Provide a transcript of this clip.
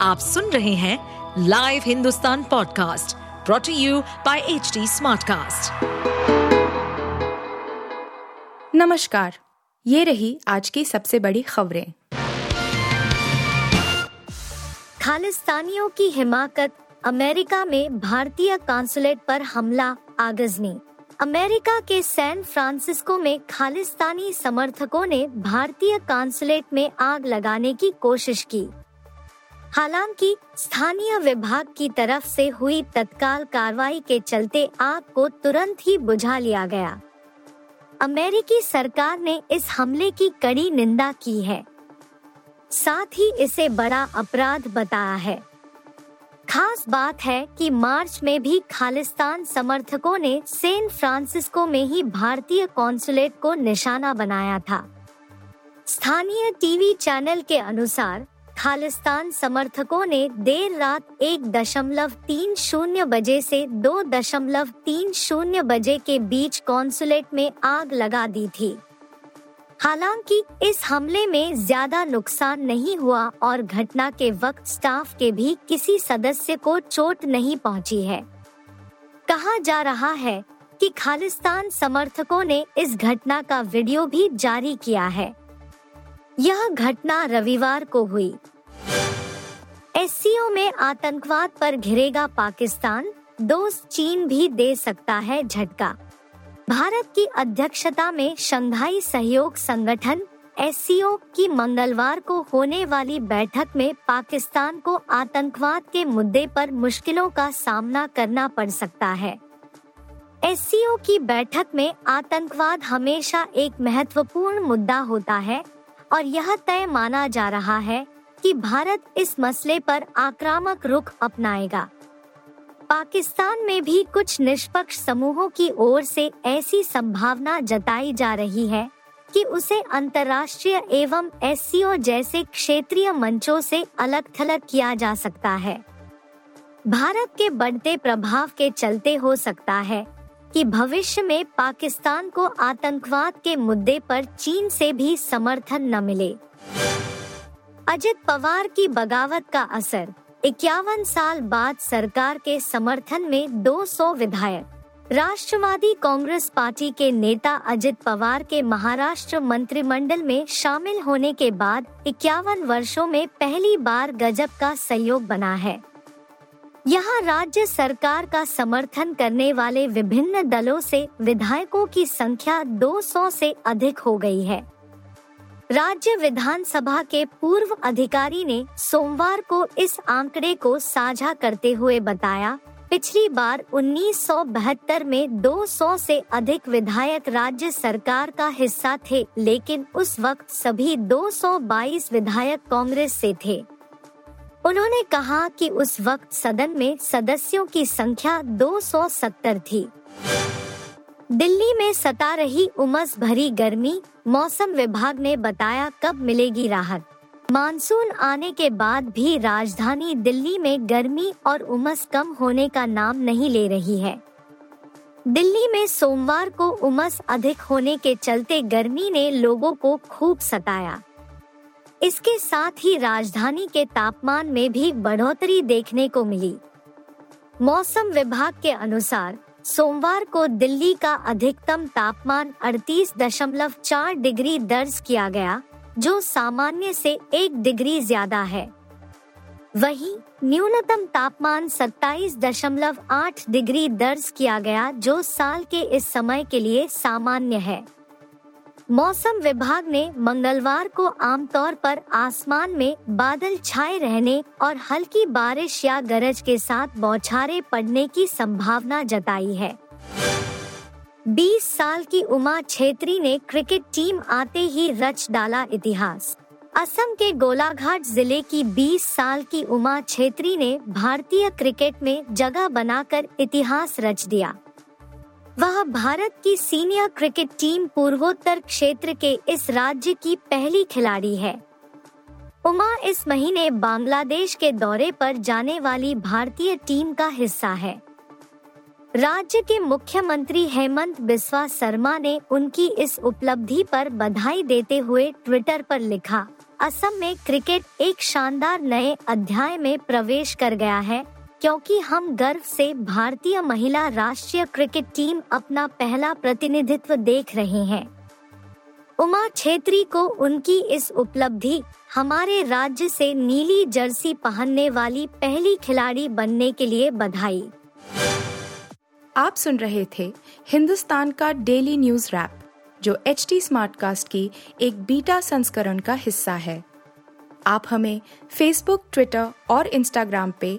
आप सुन रहे हैं live Hindustan podcast brought to you by H Smartcast. नमस्कार ये रही आज की सबसे बड़ी खबरें। खालिस्तानियों की हिमाकत अमेरिका में भारतीय कांसुलेट पर हमला आगजनी। अमेरिका के सैन फ्रांसिस्को में खालिस्तानी समर्थकों ने भारतीय कांसुलेट में आग लगाने की कोशिश की। हालाँकि, स्थानीय विभाग की तरफ़ से हुई तत्काल कार्रवाई के चलते आग को तुरंत ही बुझा लिया गया। अमेरिकी सरकार ने इस हमले की कड़ी निंदा की है। साथ ही इसे बड़ा अपराध बताया है। खास बात है कि मार्च में भी खालिस्तान समर्थकों ने सेन फ्रांसिस्को में ही भारतीय कॉन्सुलेट को निशाना बनाया था। स्थानीय टीवी चैनल के अनुसार खालिस्तान समर्थकों ने देर रात एक दशमलव तीन शून्य बजे से दो दशमलव तीन शून्य बजे के बीच कॉन्सुलेट में आग लगा दी थी। हालाँकि इस हमले में ज़्यादा नुकसान नहीं हुआ और घटना के वक्त स्टाफ के भी किसी सदस्य को चोट नहीं पहुँची है। कहा जा रहा है कि खालिस्तान समर्थकों ने इस घटना का वीडियो भी जारी किया है। यह घटना रविवार को हुई। एस में आतंकवाद पर घिरेगा पाकिस्तान, दोस्त चीन भी दे सकता है झटका। भारत की अध्यक्षता में शंघाई सहयोग संगठन एस की मंगलवार को होने वाली बैठक में पाकिस्तान को आतंकवाद के मुद्दे पर मुश्किलों का सामना करना पड़ सकता है। एस की बैठक में आतंकवाद हमेशा एक महत्वपूर्ण मुद्दा होता है और यह तय माना जा रहा है कि भारत इस मसले पर आक्रामक रुख अपनाएगा। पाकिस्तान में भी कुछ निष्पक्ष समूहों की ओर से ऐसी संभावना जताई जा रही है कि उसे अंतर्राष्ट्रीय एवं एस जैसे क्षेत्रीय मंचों से अलग थलग किया जा सकता है। भारत के बढ़ते प्रभाव के चलते हो सकता है कि भविष्य में पाकिस्तान को आतंकवाद के मुद्दे पर चीन से भी समर्थन न मिले। अजित पवार की बगावत का असर। इक्यावन साल बाद सरकार के समर्थन में 200 विधायक। राष्ट्रवादी कांग्रेस पार्टी के नेता अजित पवार के महाराष्ट्र मंत्रिमंडल में शामिल होने के बाद इक्यावन वर्षों में पहली बार गजब का सहयोग बना है। यहाँ राज्य सरकार का समर्थन करने वाले विभिन्न दलों से विधायकों की संख्या 200 से अधिक हो गई है। राज्य विधानसभा के पूर्व अधिकारी ने सोमवार को इस आंकड़े को साझा करते हुए बताया, पिछली बार 1972 में 200 से अधिक विधायक राज्य सरकार का हिस्सा थे, लेकिन उस वक्त सभी 222 विधायक कांग्रेस से थे। उन्होंने कहा कि उस वक्त सदन में सदस्यों की संख्या 270 थी। दिल्ली में सता रही उमस भरी गर्मी मौसम विभाग ने बताया कब मिलेगी राहत। मानसून आने के बाद भी राजधानी दिल्ली में गर्मी और उमस कम होने का नाम नहीं ले रही है। दिल्ली में सोमवार को उमस अधिक होने के चलते गर्मी ने लोगों को खूब सताया। इसके साथ ही राजधानी के तापमान में भी बढ़ोतरी देखने को मिली। मौसम विभाग के अनुसार, सोमवार को दिल्ली का अधिकतम तापमान 38.4 डिग्री दर्ज किया गया, जो सामान्य से एक डिग्री ज़्यादा है। वहीं न्यूनतम तापमान 27.8 डिग्री दर्ज किया गया, जो साल के इस समय के लिए सामान्य है। मौसम विभाग ने मंगलवार को आमतौर पर आसमान में बादल छाए रहने और हल्की बारिश या गरज के साथ बौछारें पड़ने की संभावना जताई है। 20 साल की उमा छेत्री ने क्रिकेट टीम आते ही रच डाला इतिहास। असम के गोलाघाट ज़िले की 20 साल की उमा छेत्री ने भारतीय क्रिकेट में जगह बनाकर इतिहास रच दिया। वह भारत की सीनियर क्रिकेट टीम पूर्वोत्तर क्षेत्र के इस राज्य की पहली खिलाड़ी है। उमा इस महीने बांग्लादेश के दौरे पर जाने वाली भारतीय टीम का हिस्सा है। राज्य के मुख्यमंत्री हेमंत बिस्वा शर्मा ने उनकी इस उपलब्धि पर बधाई देते हुए ट्विटर पर लिखा, असम में क्रिकेट एक शानदार नए अध्याय में प्रवेश कर गया है। क्योंकि हम गर्व से भारतीय महिला राष्ट्रीय क्रिकेट टीम अपना पहला प्रतिनिधित्व देख रहे हैं। उमा छेत्री को उनकी इस उपलब्धि हमारे राज्य से नीली जर्सी पहनने वाली पहली खिलाड़ी बनने के लिए बधाई। आप सुन रहे थे हिंदुस्तान का डेली न्यूज़ रैप, जो एच टी स्मार्टकास्ट की एक बीटा संस्करण का हिस्सा है। आप हमें फेसबुक ट्विटर और इंस्टाग्राम पे